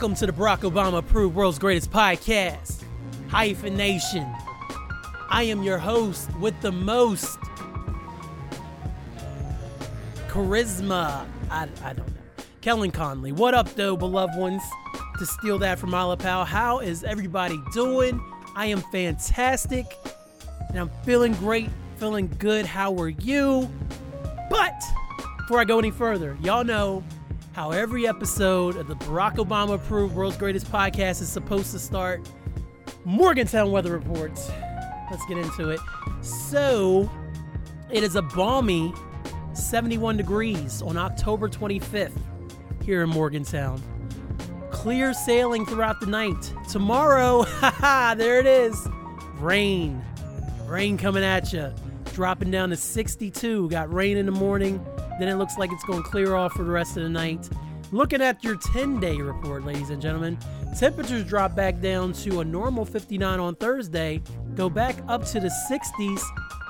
Welcome to the Barack Obama approved world's greatest podcast, Hyphen Nation. I am your host with the most charisma. I, I don't know. Kellen Conley. What up, though, beloved ones? To steal that from Alapal, how is everybody doing? I am fantastic and I'm feeling great, feeling good. How are you? But before I go any further, y'all know how every episode of the Barack Obama approved World's Greatest Podcast is supposed to start. Morgantown weather reports. Let's get into it. So, it is a balmy 71 degrees on October 25th here in Morgantown. Clear sailing throughout the night. Tomorrow, haha, there it is. Rain. Rain coming at you. Dropping down to 62. Got rain in the morning. Then it looks like it's going clear off for the rest of the night. Looking at your 10 day report, ladies and gentlemen, temperatures drop back down to a normal 59 on Thursday, go back up to the 60s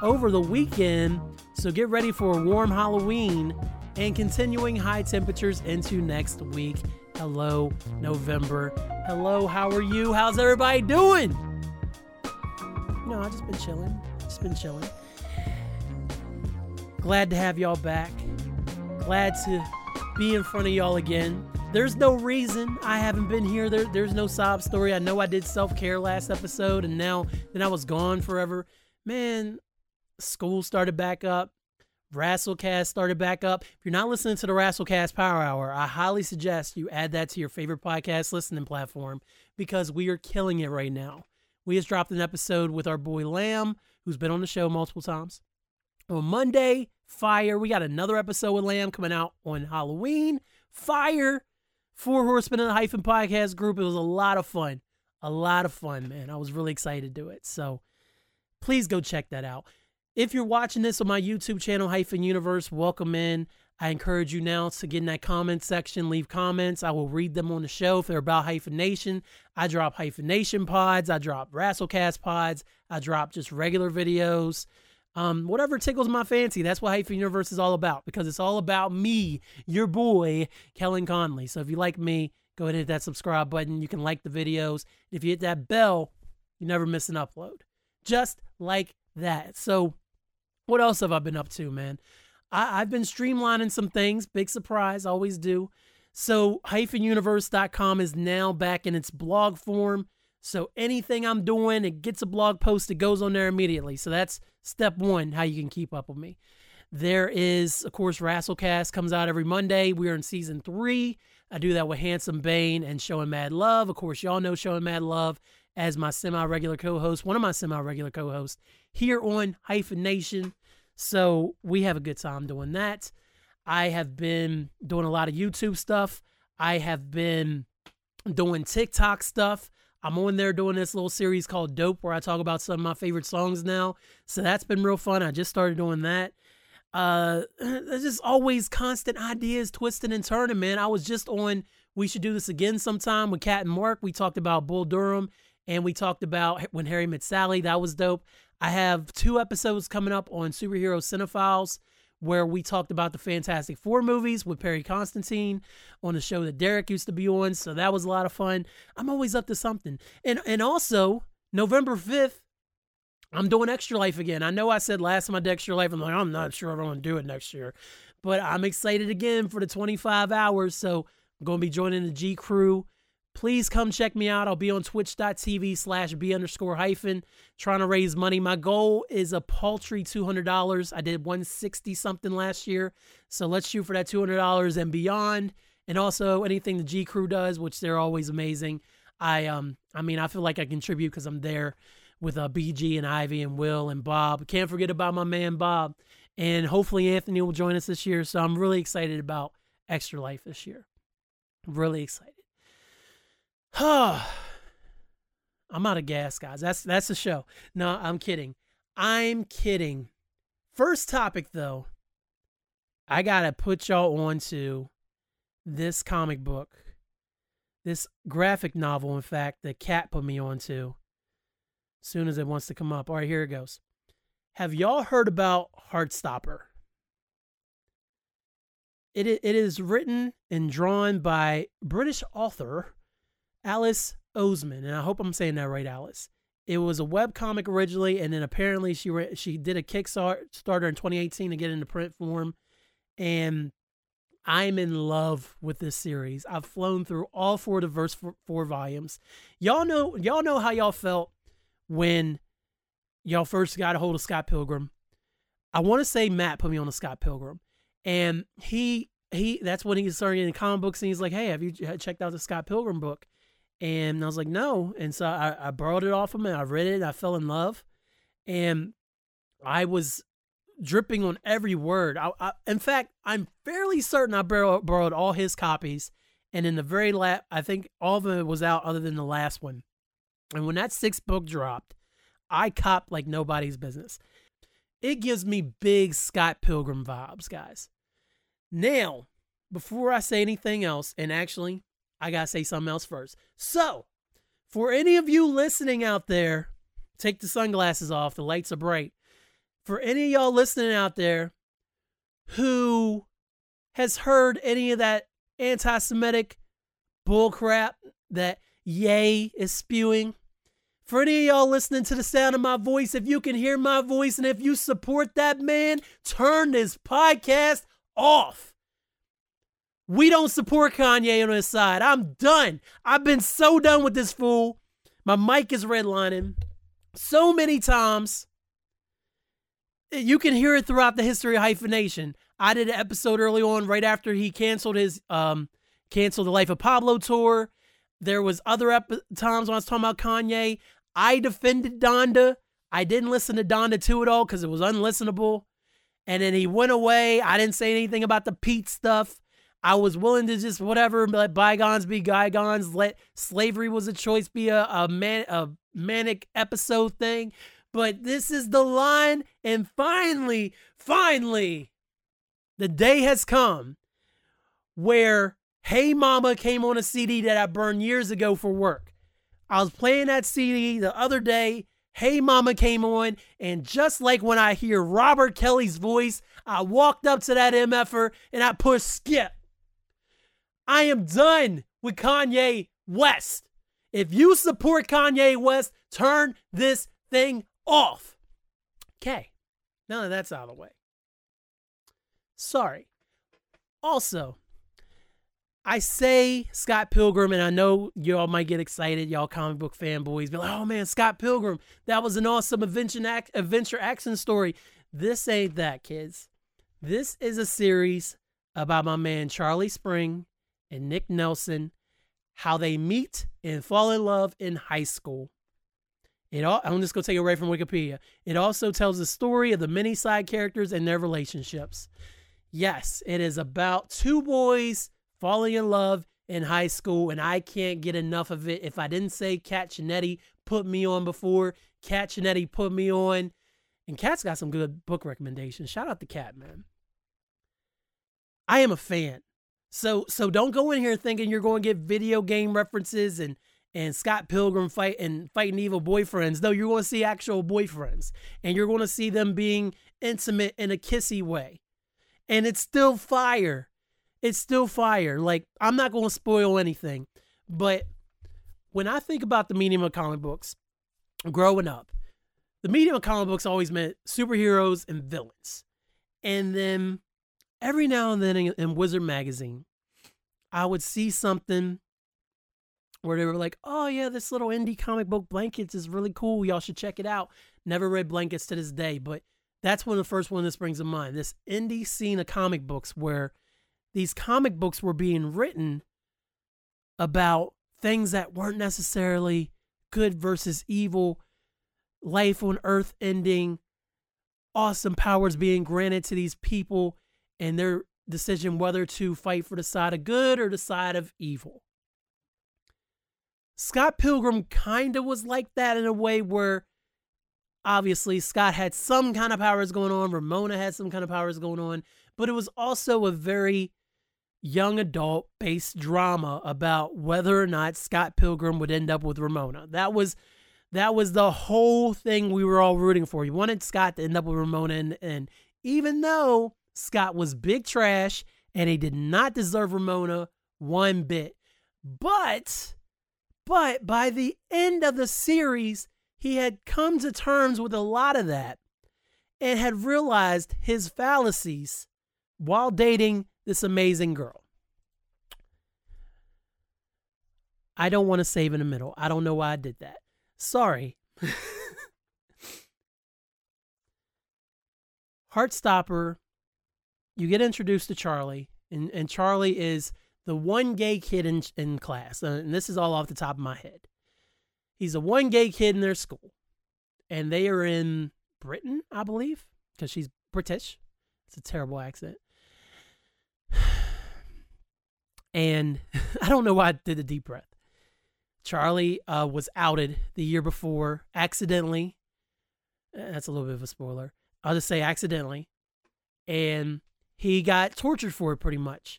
over the weekend. So get ready for a warm Halloween and continuing high temperatures into next week. Hello, November. Hello, how are you? How's everybody doing? No, I've just been chilling. Just been chilling. Glad to have y'all back. Glad to be in front of y'all again. There's no reason I haven't been here. There, there's no sob story. I know I did self care last episode, and now then I was gone forever. Man, school started back up. Rasslecast started back up. If you're not listening to the Rasslecast Power Hour, I highly suggest you add that to your favorite podcast listening platform because we are killing it right now. We just dropped an episode with our boy Lamb, who's been on the show multiple times. On Monday, fire. We got another episode with Lamb coming out on Halloween. Fire. Four Horsemen in the Hyphen podcast group. It was a lot of fun. A lot of fun, man. I was really excited to do it. So please go check that out. If you're watching this on my YouTube channel, Hyphen Universe, welcome in. I encourage you now to get in that comment section, leave comments. I will read them on the show if they're about Hyphen Nation, I drop Hyphen Nation pods, I drop Rasslecast pods, I drop just regular videos. Um, whatever tickles my fancy. That's what Hyphen Universe is all about because it's all about me, your boy, Kellen Conley. So if you like me, go ahead and hit that subscribe button. You can like the videos. If you hit that bell, you never miss an upload. Just like that. So, what else have I been up to, man? I, have been streamlining some things. Big surprise, always do. So, hyphenuniverse.com is now back in its blog form. So, anything I'm doing, it gets a blog post, it goes on there immediately. So, that's step one, how you can keep up with me. There is, of course, Rasslecast comes out every Monday. We are in season three. I do that with Handsome Bane and Showing Mad Love. Of course, y'all know Showing Mad Love as my semi regular co host, one of my semi regular co hosts here on Hyphen Nation. So we have a good time doing that. I have been doing a lot of YouTube stuff. I have been doing TikTok stuff. I'm on there doing this little series called Dope where I talk about some of my favorite songs now. So that's been real fun. I just started doing that. Uh there's just always constant ideas twisting and turning, man. I was just on We Should Do This Again sometime with Cat and Mark. We talked about Bull Durham and we talked about When Harry Met Sally. That was dope. I have two episodes coming up on Superhero Cinephiles where we talked about the Fantastic Four movies with Perry Constantine on the show that Derek used to be on. So that was a lot of fun. I'm always up to something. And and also November 5th, I'm doing Extra Life again. I know I said last time I did Extra Life, I'm like, I'm not sure if I'm gonna do it next year. But I'm excited again for the 25 hours. So I'm gonna be joining the G crew please come check me out. I'll be on twitch.tv slash B underscore hyphen trying to raise money. My goal is a paltry $200. I did 160 something last year. So let's shoot for that $200 and beyond. And also anything the G crew does, which they're always amazing. I, um, I mean, I feel like I contribute because I'm there with uh, BG and Ivy and Will and Bob. Can't forget about my man Bob. And hopefully Anthony will join us this year. So I'm really excited about Extra Life this year. Really excited. I'm out of gas, guys. That's that's the show. No, I'm kidding. I'm kidding. First topic though, I gotta put y'all on to this comic book, this graphic novel, in fact, that Cat put me on to. As soon as it wants to come up. All right, here it goes. Have y'all heard about Heartstopper? It it is written and drawn by British author Alice Oseman, and I hope I'm saying that right, Alice. It was a web comic originally, and then apparently she re- she did a Kickstarter in 2018 to get into print form, and I'm in love with this series. I've flown through all four of the first four, volumes. Y'all know y'all know how y'all felt when y'all first got a hold of Scott Pilgrim. I want to say Matt put me on to Scott Pilgrim, and he he that's when he started getting comic books, and he's like, "Hey, have you checked out the Scott Pilgrim book?" And I was like, no. And so I, I borrowed it off of him and I read it I fell in love. And I was dripping on every word. I, I, in fact, I'm fairly certain I borrowed, borrowed all his copies. And in the very last, I think all of it was out other than the last one. And when that sixth book dropped, I copped like nobody's business. It gives me big Scott Pilgrim vibes, guys. Now, before I say anything else, and actually, I got to say something else first. So, for any of you listening out there, take the sunglasses off. The lights are bright. For any of y'all listening out there who has heard any of that anti Semitic bullcrap that Ye is spewing, for any of y'all listening to the sound of my voice, if you can hear my voice and if you support that man, turn this podcast off. We don't support Kanye on his side. I'm done. I've been so done with this fool. My mic is redlining so many times. You can hear it throughout the history of Hyphen Nation. I did an episode early on, right after he canceled his um canceled the Life of Pablo tour. There was other ep- times when I was talking about Kanye. I defended Donda. I didn't listen to Donda 2 at all because it was unlistenable. And then he went away. I didn't say anything about the Pete stuff. I was willing to just whatever, let bygones be bygones. Let slavery was a choice be a, a man a manic episode thing. But this is the line, and finally, finally, the day has come where Hey Mama came on a CD that I burned years ago for work. I was playing that CD the other day. Hey Mama came on, and just like when I hear Robert Kelly's voice, I walked up to that MFer and I pushed skip. I am done with Kanye West. If you support Kanye West, turn this thing off. Okay, now that that's out of the way. Sorry. Also, I say Scott Pilgrim, and I know y'all might get excited, y'all comic book fanboys, be like, oh man, Scott Pilgrim, that was an awesome adventure, adventure action story. This ain't that, kids. This is a series about my man Charlie Spring and Nick Nelson, how they meet and fall in love in high school. It all, I'm just going to take it right from Wikipedia. It also tells the story of the many side characters and their relationships. Yes, it is about two boys falling in love in high school, and I can't get enough of it. If I didn't say Kat Chinetti put me on before, Kat Chinetti put me on. And Cat's got some good book recommendations. Shout out to Cat, man. I am a fan. So so don't go in here thinking you're going to get video game references and and Scott Pilgrim fight and fighting evil boyfriends. No, you're going to see actual boyfriends, and you're going to see them being intimate in a kissy way, and it's still fire. It's still fire. Like I'm not going to spoil anything, but when I think about the medium of comic books, growing up, the medium of comic books always meant superheroes and villains, and then every now and then in, in Wizard magazine, I would see something where they were like, "Oh yeah, this little indie comic book blankets is really cool. Y'all should check it out." Never read blankets to this day, but that's one of the first one that springs to mind. This indie scene of comic books where these comic books were being written about things that weren't necessarily good versus evil, life on earth ending, awesome powers being granted to these people and their decision whether to fight for the side of good or the side of evil. Scott Pilgrim kind of was like that in a way where obviously Scott had some kind of powers going on, Ramona had some kind of powers going on, but it was also a very young adult based drama about whether or not Scott Pilgrim would end up with Ramona. That was that was the whole thing we were all rooting for. You wanted Scott to end up with Ramona and, and even though Scott was big trash and he did not deserve Ramona one bit. But But by the end of the series, he had come to terms with a lot of that and had realized his fallacies while dating this amazing girl. I don't want to save in the middle. I don't know why I did that. Sorry. Heartstopper, you get introduced to Charlie, and, and Charlie is the one gay kid in, in class. Uh, and this is all off the top of my head. He's the one gay kid in their school. And they are in Britain, I believe, because she's British. It's a terrible accent. And I don't know why I did a deep breath. Charlie uh, was outed the year before accidentally. Eh, that's a little bit of a spoiler. I'll just say accidentally. And he got tortured for it pretty much.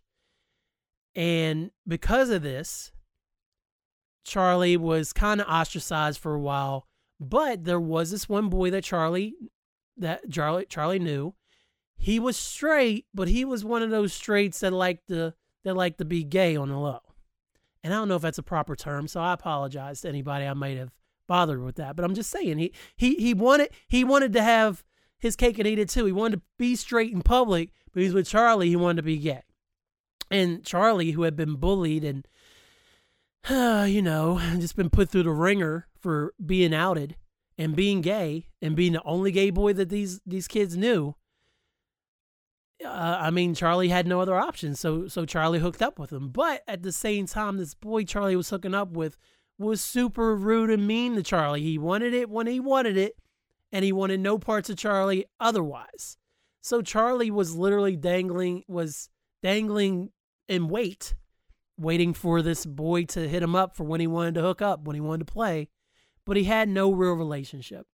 And because of this, Charlie was kind of ostracized for a while. But there was this one boy that Charlie that Charlie Charlie knew. He was straight, but he was one of those straights that like to that like to be gay on the low. And I don't know if that's a proper term, so I apologize to anybody I might have bothered with that. But I'm just saying he he he wanted he wanted to have his cake and eat it too. He wanted to be straight in public, but he's with Charlie. He wanted to be gay. And Charlie, who had been bullied and uh, you know, just been put through the ringer for being outed and being gay and being the only gay boy that these these kids knew. Uh, I mean, Charlie had no other option, so so Charlie hooked up with him. But at the same time, this boy Charlie was hooking up with was super rude and mean to Charlie. He wanted it when he wanted it, and he wanted no parts of Charlie otherwise. So Charlie was literally dangling was dangling in wait, waiting for this boy to hit him up for when he wanted to hook up, when he wanted to play, but he had no real relationship.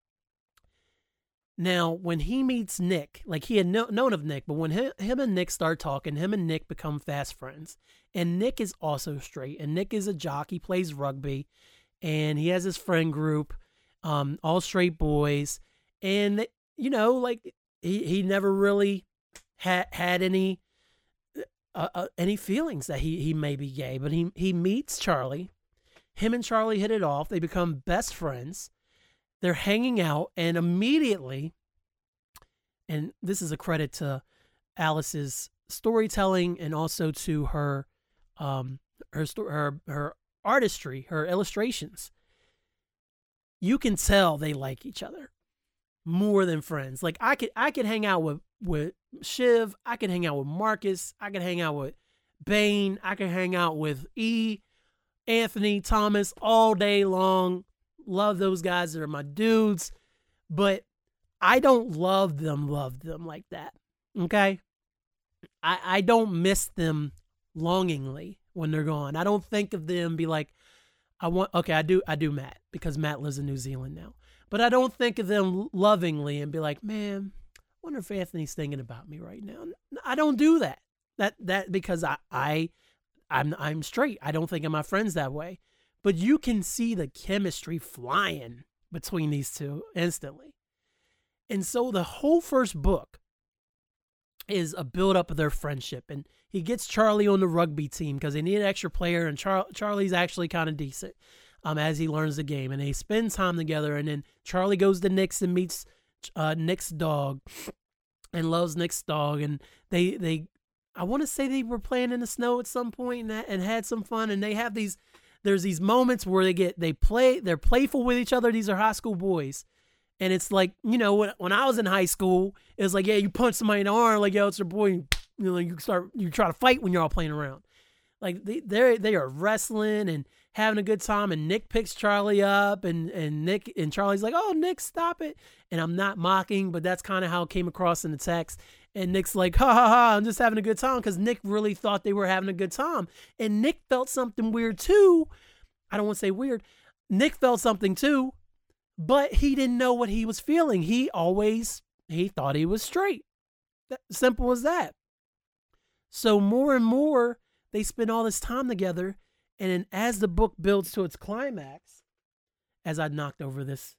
Now, when he meets Nick, like he had no, known of Nick, but when him, and Nick start talking, him and Nick become fast friends. And Nick is also straight, and Nick is a jock. He plays rugby, and he has his friend group, um, all straight boys. And you know, like he he never really had had any uh, uh, any feelings that he he may be gay. But he he meets Charlie. Him and Charlie hit it off. They become best friends they're hanging out, and immediately, and this is a credit to Alice's storytelling and also to her, um, her her her artistry, her illustrations. You can tell they like each other more than friends. Like I could I could hang out with with Shiv, I could hang out with Marcus, I could hang out with Bane, I could hang out with E, Anthony, Thomas all day long love those guys. They're my dudes. But I don't love them, love them like that. Okay? I, I don't miss them longingly when they're gone. I don't think of them be like, I want okay, I do I do Matt because Matt lives in New Zealand now. But I don't think of them lovingly and be like, man, I wonder if Anthony's thinking about me right now. I don't do that. That that because I I I'm I'm straight. I don't think of my friends that way but you can see the chemistry flying between these two instantly. And so the whole first book is a build up of their friendship. And he gets Charlie on the rugby team because they need an extra player, and Char- Charlie's actually kind of decent um, as he learns the game. And they spend time together. And then Charlie goes to Nick's and meets uh, Nick's dog and loves Nick's dog. And they, they I want to say they were playing in the snow at some point and, and had some fun. And they have these there's these moments where they get they play they're playful with each other. These are high school boys. And it's like, you know, when, when I was in high school, it was like, yeah, you punch somebody in the arm, like, yo, it's your boy. You know, you start, you try to fight when you're all playing around. Like they they they are wrestling and having a good time. And Nick picks Charlie up, and and Nick and Charlie's like, "Oh, Nick, stop it!" And I'm not mocking, but that's kind of how it came across in the text. And Nick's like, "Ha ha ha! I'm just having a good time," because Nick really thought they were having a good time, and Nick felt something weird too. I don't want to say weird. Nick felt something too, but he didn't know what he was feeling. He always he thought he was straight. That, simple as that. So more and more they spend all this time together, and then as the book builds to its climax, as I knocked over this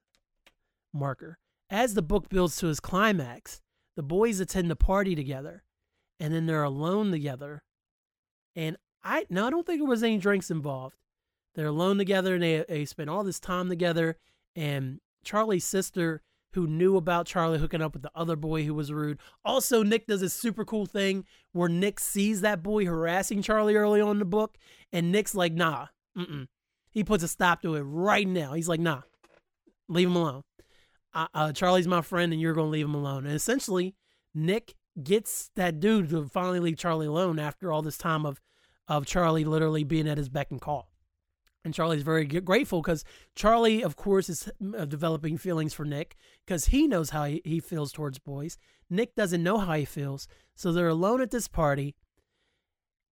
marker, as the book builds to its climax, the boys attend the party together, and then they're alone together. And I no, I don't think there was any drinks involved. they're alone together and they, they spend all this time together. And Charlie's sister, who knew about Charlie hooking up with the other boy who was rude. Also, Nick does a super cool thing where Nick sees that boy harassing Charlie early on in the book, and Nick's like, nah, mm-mm. He puts a stop to it right now. He's like, nah, leave him alone. Uh, uh, Charlie's my friend, and you're to leave him alone. And essentially, Nick gets that dude to finally leave Charlie alone after all this time of of Charlie literally being at his beck and call. And Charlie's very grateful because Charlie, of course, is uh, developing feelings for Nick because he knows how he, he feels towards boys. Nick doesn't know how he feels. So they're alone at this party.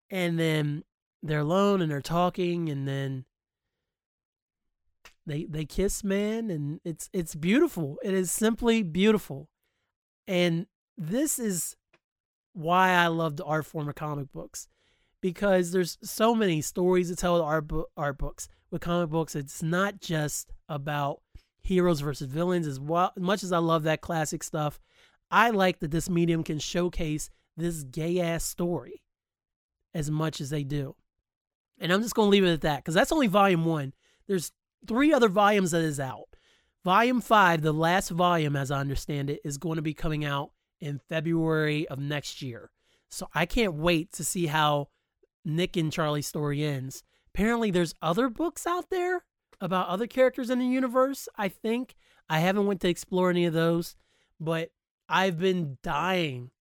And then they're alone and they're talking. And then they they kiss man and it's it's beautiful. It is simply beautiful. And this is why i love the art form of comic books because there's so many stories to tell with art, bo- art books. With comic books it's not just about heroes versus villains. As well as much as i love that classic stuff i like that this medium can showcase this gay ass story as much as they do and i'm just going to leave it at that because that's only volume one there's three other volumes that is out. Volume five, the last volume, as I understand it, is going to be coming out in February of next year. So I can't wait to see how Nick and Charlie's story ends. Apparently, there's other books out there about other characters in the universe. I think I haven't went to explore any of those, but I've been dying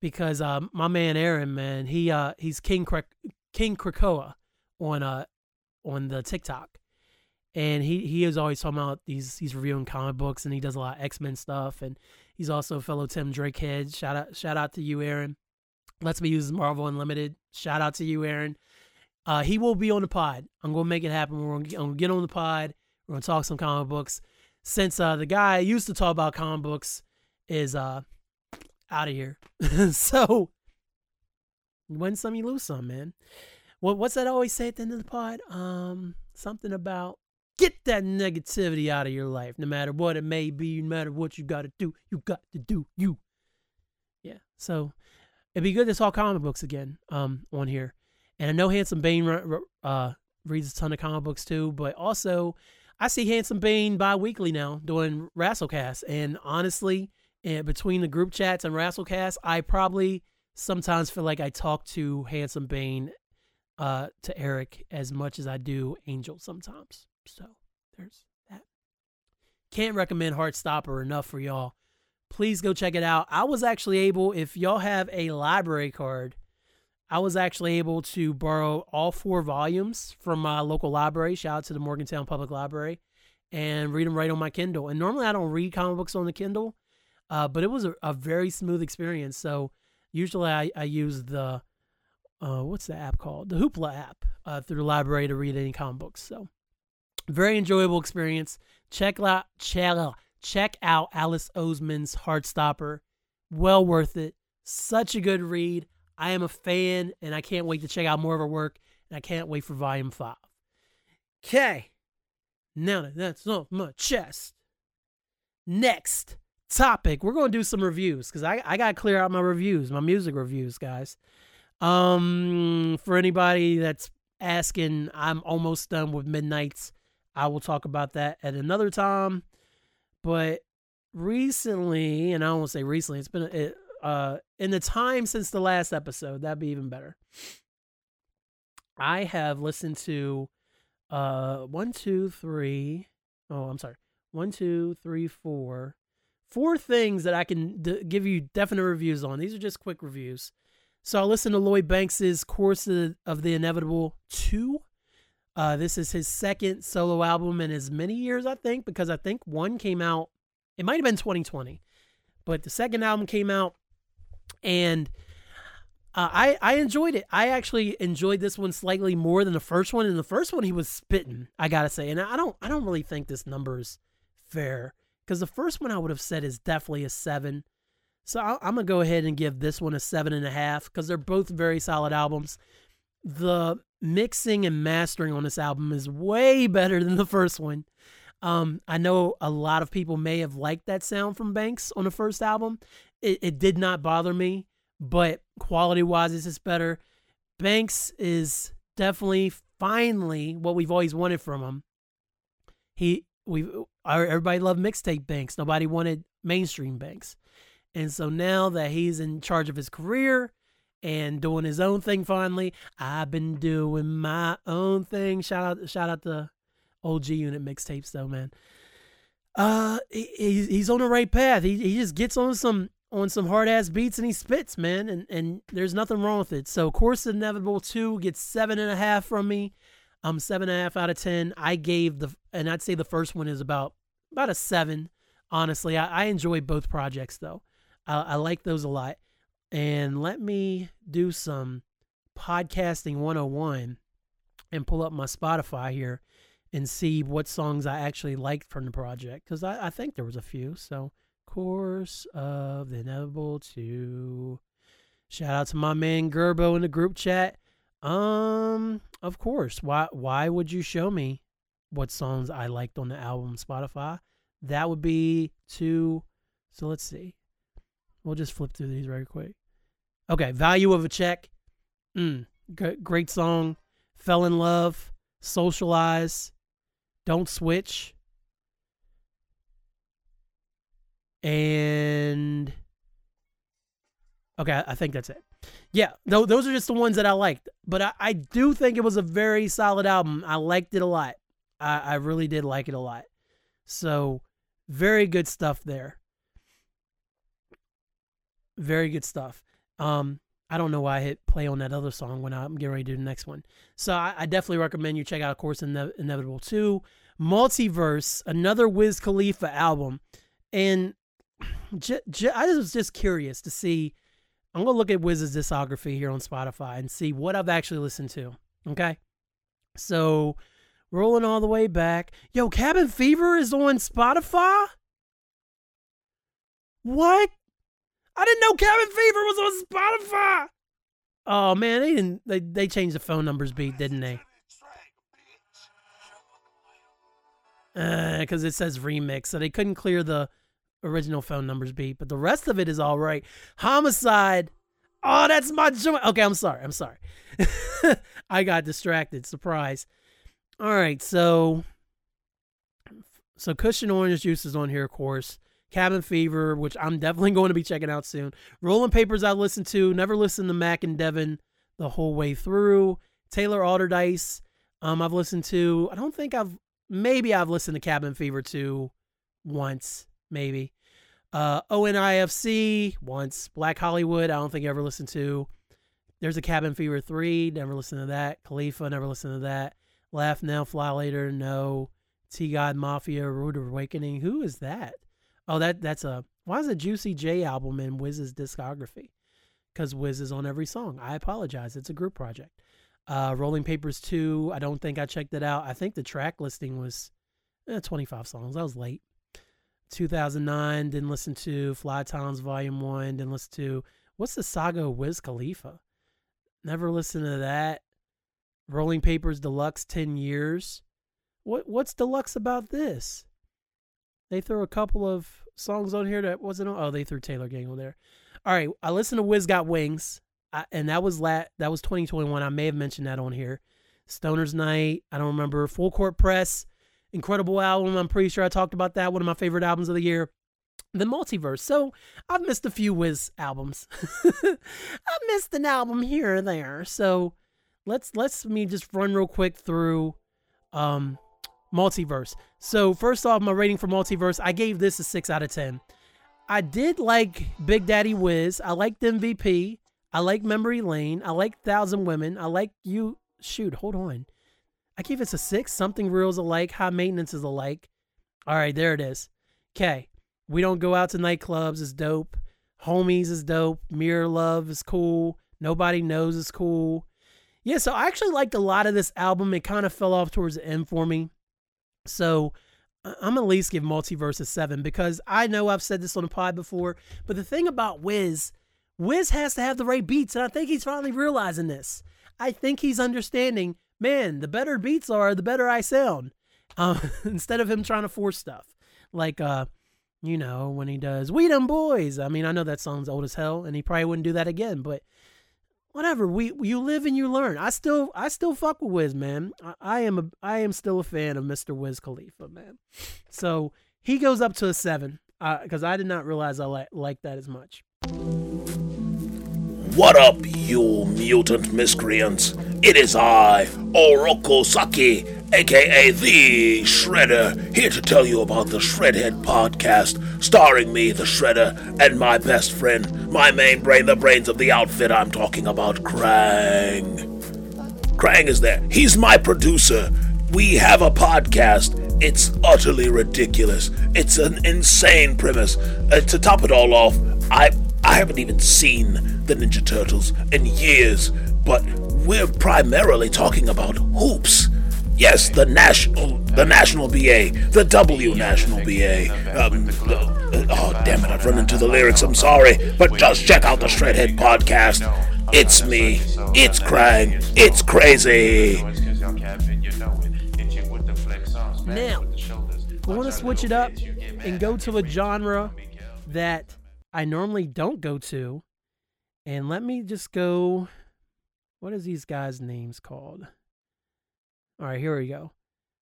because uh, my man Aaron, man, he uh, he's King King Krakoa on uh on the TikTok, and he he is always talking about these he's reviewing comic books and he does a lot of X Men stuff and he's also a fellow Tim Drake head. Shout out shout out to you, Aaron. Let's be using Marvel Unlimited. Shout out to you, Aaron. Uh, he will be on the pod. I'm gonna make it happen. We're gonna, gonna get on the pod. We're gonna talk some comic books. Since uh, the guy I used to talk about comic books is uh, out of here, so you win some, you lose some, man. What what's that always say at the end of the pod? Um, something about Get that negativity out of your life, no matter what it may be, no matter what you got to do. You got to do you. Yeah. So it'd be good to talk comic books again um, on here. And I know Handsome Bane uh, reads a ton of comic books too, but also I see Handsome Bane bi weekly now doing Rasslecast. And honestly, and between the group chats and Rasslecast, I probably sometimes feel like I talk to Handsome Bane uh, to Eric as much as I do Angel sometimes. So there's that. Can't recommend Heartstopper enough for y'all. Please go check it out. I was actually able, if y'all have a library card, I was actually able to borrow all four volumes from my local library. Shout out to the Morgantown Public Library and read them right on my Kindle. And normally I don't read comic books on the Kindle, uh, but it was a, a, very smooth experience. So usually I, I use the, uh, what's the app called? The Hoopla app uh, through the library to read any comic books. So very enjoyable experience. Check out check, check out Alice Oseman's Heartstopper. Well worth it. Such a good read. I am a fan, and I can't wait to check out more of her work. And I can't wait for Volume Five. Okay, now that that's off my chest. Next topic, we're going to do some reviews because I I got to clear out my reviews, my music reviews, guys. Um, for anybody that's asking, I'm almost done with Midnights. I will talk about that at another time. But recently, and I won't say recently, it's been it, uh in the time since the last episode, that'd be even better. I have listened to uh one, two, three. Oh, I'm sorry. One, two, three, four. Four things that I can d- give you definite reviews on. These are just quick reviews. So I listened to Lloyd Banks's Course of, the Inevitable 2. Uh, this is his second solo album in as many years, I think, because I think one came out, it might have been 2020, but the second album came out and uh, I, I enjoyed it. I actually enjoyed this one slightly more than the first one. And the first one, he was spitting, I gotta say. And I don't, I don't really think this number is fair because the first one I would have said is definitely a seven. So i am gonna go ahead and give this one a seven and a half because they're both very solid albums. The mixing and mastering on this album is way better than the first one. Um, I know a lot of people may have liked that sound from Banks on the first album. It, it did not bother me, but quality wise, this is better. Banks is definitely finally what we've always wanted from him. He we everybody loved mixtape Banks. Nobody wanted mainstream Banks. And so now that he's in charge of his career and doing his own thing finally, I've been doing my own thing. Shout out shout out to OG Unit mixtapes though, man. Uh he, he's on the right path. He he just gets on some on some hard ass beats and he spits, man, and and there's nothing wrong with it. So Course Inevitable Two gets seven and a half from me. I'm seven and a half out of ten. I gave the and I'd say the first one is about about a seven. Honestly, I, I enjoy both projects though. I, I like those a lot. And let me do some podcasting 101 and pull up my Spotify here and see what songs I actually liked from the project because I, I think there was a few. So course of the inevitable to shout out to my man Gerbo in the group chat. Um, of course. Why why would you show me what songs I liked on the album Spotify? That would be too. so let's see. We'll just flip through these very quick. Okay, value of a check. Mm, great song. Fell in love. Socialize. Don't switch. and okay, I think that's it. Yeah, th- those are just the ones that I liked. But I, I do think it was a very solid album. I liked it a lot. I, I really did like it a lot. So, very good stuff there. Very good stuff. Um, I don't know why I hit play on that other song when I'm getting ready to do the next one. So I, I definitely recommend you check out of Course Ine- Inevitable 2. Multiverse, another Wiz Khalifa album. And j- j- I was just curious to see. I'm gonna look at Wiz's discography here on Spotify and see what I've actually listened to. Okay, so rolling all the way back. Yo, Cabin Fever is on Spotify. What? I didn't know Cabin Fever was on Spotify. Oh man, they didn't. They they changed the phone numbers beat, didn't they? Because uh, it says remix, so they couldn't clear the original phone numbers beat, but the rest of it is all right. Homicide. Oh, that's my joint. Okay, I'm sorry. I'm sorry. I got distracted. Surprise. All right, so so Kush and Orange Juice is on here, of course. Cabin Fever, which I'm definitely going to be checking out soon. Rolling Papers I listened to. Never listened to Mac and Devin the whole way through. Taylor Allderdice, um, I've listened to. I don't think I've maybe I've listened to Cabin Fever 2 once maybe. Uh, ONIFC once. Black Hollywood, I don't think I ever listened to. There's a Cabin Fever 3, never listened to that. Khalifa, never listened to that. Laugh Now, Fly Later, no. T God Mafia, Rude Awakening. Who is that? Oh, that that's a why is a Juicy J album in Wiz's discography? Because Wiz is on every song. I apologize. It's a group project. Uh, Rolling Papers 2, I don't think I checked it out. I think the track listing was eh, 25 songs. I was late. 2009, didn't listen to Fly Towns Volume 1, didn't listen to, what's the saga Wiz Khalifa? Never listened to that. Rolling Papers Deluxe 10 Years. What What's deluxe about this? They threw a couple of songs on here that wasn't on. Oh, they threw Taylor Gang on there. All right, I listened to Wiz Got Wings, I, and that was lat. That was 2021. I may have mentioned that on here. Stoner's Night. I don't remember. Full Court Press incredible album. I'm pretty sure I talked about that. One of my favorite albums of the year. The Multiverse. So I've missed a few Wiz albums. I've missed an album here or there. So let's let's me just run real quick through um Multiverse. So first off, my rating for Multiverse, I gave this a six out of ten. I did like Big Daddy Wiz. I liked MVP. I like Memory Lane. I like Thousand Women. I like you. Shoot, hold on. I gave this a six. Something real is alike. High maintenance is alike. All right, there it is. Okay. We don't go out to nightclubs is dope. Homies is dope. Mirror Love is cool. Nobody knows is cool. Yeah, so I actually liked a lot of this album. It kind of fell off towards the end for me. So I'm at least give Multiverse a seven because I know I've said this on the pod before, but the thing about Wiz, Wiz has to have the right beats, and I think he's finally realizing this. I think he's understanding man, the better beats are, the better I sound. Uh, instead of him trying to force stuff. Like, uh, you know, when he does We Them Boys. I mean, I know that song's old as hell, and he probably wouldn't do that again, but whatever. We you live and you learn. I still I still fuck with Wiz, man. I, I am a I am still a fan of Mr. Wiz Khalifa, man. So he goes up to a seven because uh, I did not realize I like like that as much. What up, you mutant miscreants? It is I, Oroku Saki, aka The Shredder, here to tell you about the Shredhead podcast, starring me, the Shredder, and my best friend, my main brain, the brains of the outfit I'm talking about, Krang. Krang is there. He's my producer. We have a podcast. It's utterly ridiculous. It's an insane premise. Uh, to top it all off, I I haven't even seen the Ninja Turtles in years, but we're primarily talking about hoops. Yes, the national, the national BA, the W national BA. Um, the, oh damn it! I've run into the lyrics. I'm sorry, but just check out the Shredhead podcast. It's me. It's Krang. It's crazy. Now, I want to switch it up and go to a genre that I normally don't go to. And let me just go. What is these guys' names called? All right, here we go.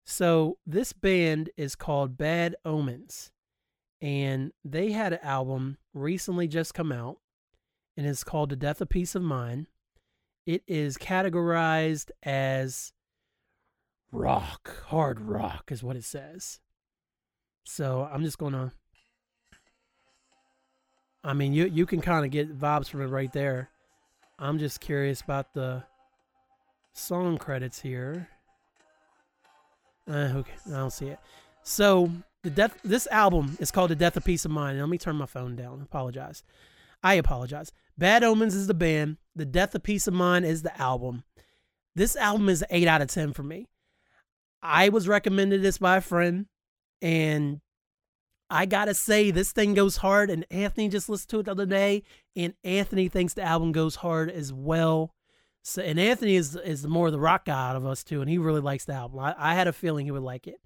So this band is called Bad Omens, and they had an album recently just come out, and it's called "The Death of Peace of Mind." It is categorized as rock, hard rock, is what it says. So I'm just gonna I mean, you you can kind of get vibes from it right there. I'm just curious about the song credits here. Uh, okay, I don't see it. So the death. This album is called "The Death of Peace of Mind." Let me turn my phone down. Apologize. I apologize. Bad Omens is the band. The Death of Peace of Mind is the album. This album is eight out of ten for me. I was recommended this by a friend, and I gotta say, this thing goes hard, and Anthony just listened to it the other day, and Anthony thinks the album goes hard as well. So, and Anthony is is more of the rock guy out of us too, and he really likes the album. I, I had a feeling he would like it.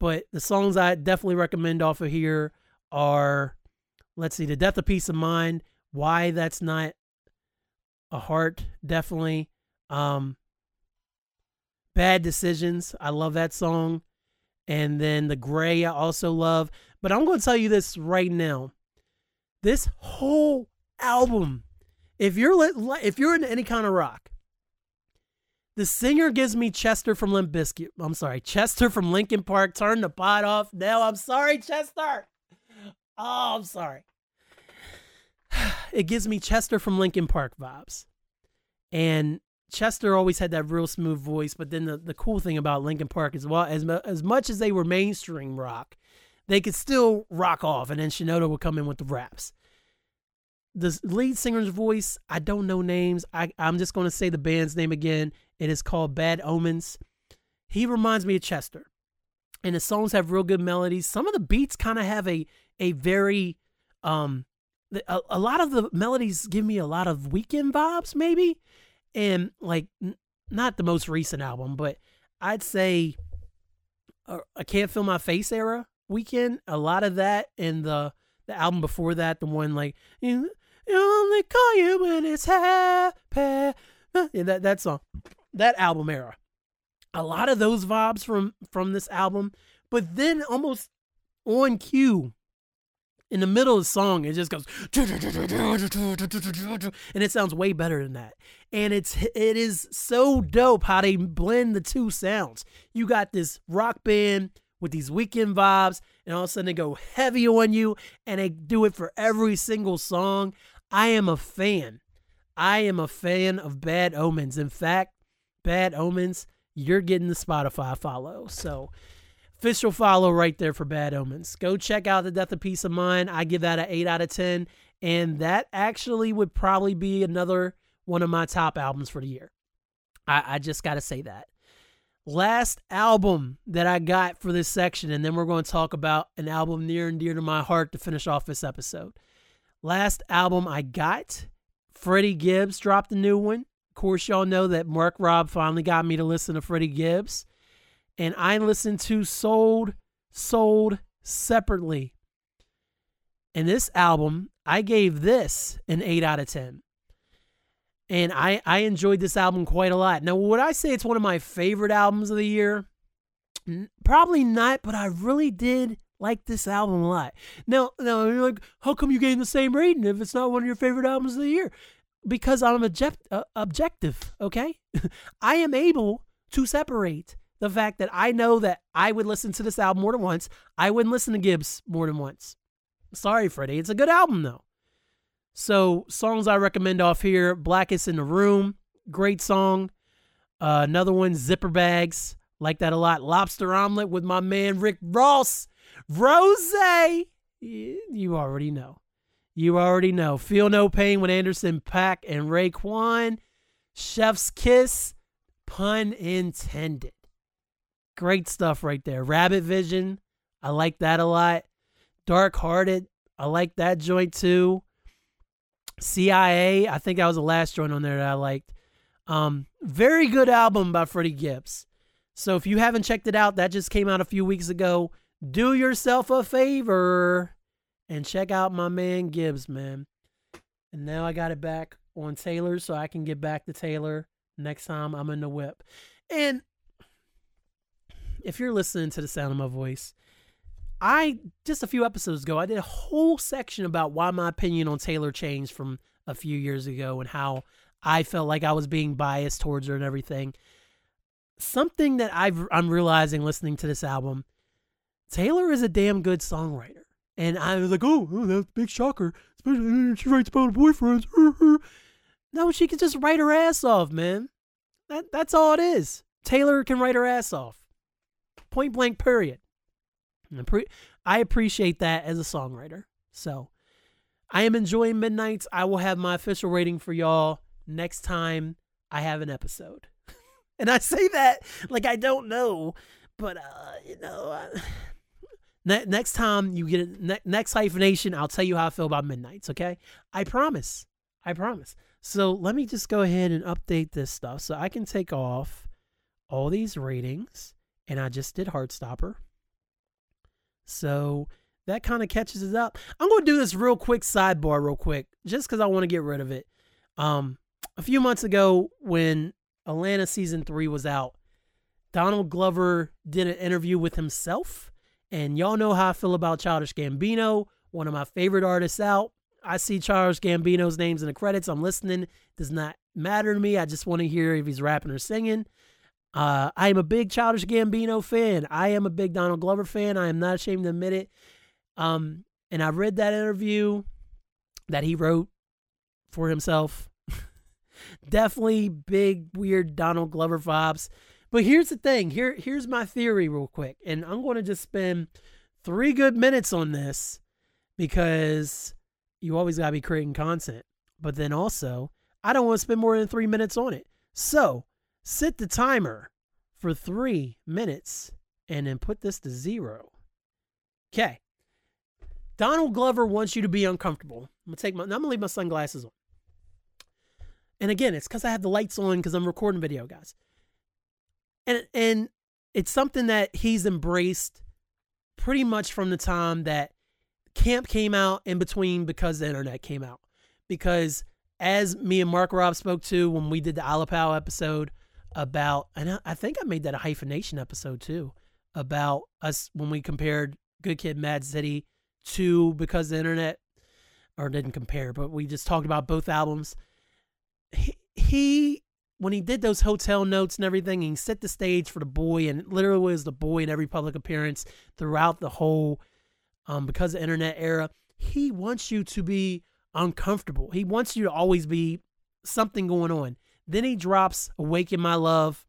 But the songs I definitely recommend off of here are, let's see, "The Death of Peace of Mind," "Why That's Not a Heart," definitely. Um, "Bad Decisions," I love that song, and then "The Gray," I also love. But I'm going to tell you this right now. This whole album, if you're if you're into any kind of rock, the singer gives me Chester from Limp Bizkit. I'm sorry, Chester from Linkin Park. Turn the pot off now. I'm sorry, Chester. Oh, I'm sorry. It gives me Chester from Linkin Park vibes. And Chester always had that real smooth voice, but then the, the cool thing about Linkin Park as well, as, as much as they were mainstream rock, they could still rock off, and then Shinoda would come in with the raps. The lead singer's voice, I don't know names. I, I'm just going to say the band's name again. It is called Bad Omens. He reminds me of Chester. And the songs have real good melodies. Some of the beats kind of have a a very um a, a, lot of the melodies give me a lot of Weeknd vibes maybe and like n- not the most recent album but i'd say uh, i can't feel my face era Weeknd. A lot of that in the the album before that, the one like you, you only call you when it's happy. Yeah, that that song, that album era. A lot of those vibes from from this album, but then almost on cue, in the middle of the song, it just goes and it sounds way better than that. And it's it is so dope how they blend the two sounds. You got this rock band with these Weeknd vibes, and all of a sudden they go heavy on you, and they do it for every single song. I am a fan. I am a fan of Bad Omens. In fact, Bad Omens, you're getting the Spotify follow. So, official follow right there for Bad Omens. Go check out The Death of Peace of Mind. I give that an 8 out of 10. And that actually would probably be another one of my top albums for the year. I, I just got to say that last album that I got for this section, and then we're going to talk about an album near and dear to my heart to finish off this episode. Last album I got, Freddie Gibbs dropped a new one. Of course, y'all know that Mark Rob finally got me to listen to Freddie Gibbs. And I listened to Sold, Sold separately. And this album, I gave this an 8 out of 10. And I, I enjoyed this album quite a lot. Now, would I say it's one of my favorite albums of the year? Probably not, but I really did like this album a lot. Now, now you're like, how come you gave the same rating if it's not one of your favorite albums of the year? Because I'm object- uh, objective, okay? I am able to separate the fact that I know that I would listen to this album more than once. I wouldn't listen to Gibbs more than once. Sorry, Freddie. It's a good album, though. So, songs I recommend off here Blackest in the Room, great song. Uh, another one, Zipper Bags, like that a lot. Lobster Omelet with my man Rick Ross. Rose, you already know. You already know. Feel No Pain with Anderson Paak and Raekwon. Chef's Kiss, pun intended. Great stuff right there. Rabbit Vision, I like that a lot. Dark Hearted, I like that joint too. CIA, I think that was the last joint on there that I liked. Um, very good album by Freddie Gibbs. So if you haven't checked it out, that just came out a few weeks ago. Do yourself a favor and check out my man Gibbs, man. And now I got it back on Taylor, so I can get back to Taylor next time I'm in the whip. And if you're listening to the sound of my voice, I just a few episodes ago I did a whole section about why my opinion on Taylor changed from a few years ago and how I felt like I was being biased towards her and everything. Something that I've, I'm realizing listening to this album, Taylor is a damn good songwriter. And I was like, oh, oh that's a big shocker. Especially she writes about boyfriends. no, she can just write her ass off, man. That that's all it is. Taylor can write her ass off. Point blank, period. I appreciate that as a songwriter. So I am enjoying Midnights. I will have my official rating for y'all next time I have an episode. and I say that like I don't know, but uh, you know, uh, ne- next time you get it, ne- next hyphenation, I'll tell you how I feel about Midnights. Okay, I promise. I promise. So let me just go ahead and update this stuff so I can take off all these ratings and I just did Heartstopper. So that kind of catches us up. I'm going to do this real quick sidebar, real quick, just because I want to get rid of it. Um, a few months ago, when Atlanta season three was out, Donald Glover did an interview with himself. And y'all know how I feel about Childish Gambino, one of my favorite artists out. I see Childish Gambino's names in the credits. I'm listening. Does not matter to me. I just want to hear if he's rapping or singing. Uh, I am a big Childish Gambino fan. I am a big Donald Glover fan. I am not ashamed to admit it. Um, and I read that interview that he wrote for himself. Definitely big, weird Donald Glover vibes. But here's the thing. Here, here's my theory, real quick, and I'm going to just spend three good minutes on this because you always got to be creating content. But then also, I don't want to spend more than three minutes on it. So Set the timer for three minutes and then put this to zero. Okay. Donald Glover wants you to be uncomfortable. I'm gonna take my I'm gonna leave my sunglasses on. And again, it's because I have the lights on because I'm recording video, guys. And and it's something that he's embraced pretty much from the time that camp came out in between because the internet came out. Because as me and Mark Rob spoke to when we did the Alapau episode, about, and I think I made that a hyphenation episode too, about us when we compared Good Kid, Mad City to because the internet, or didn't compare, but we just talked about both albums. He, he when he did those hotel notes and everything, he set the stage for the boy, and literally was the boy in every public appearance throughout the whole, um, because the internet era. He wants you to be uncomfortable. He wants you to always be something going on. Then he drops Awaken My Love,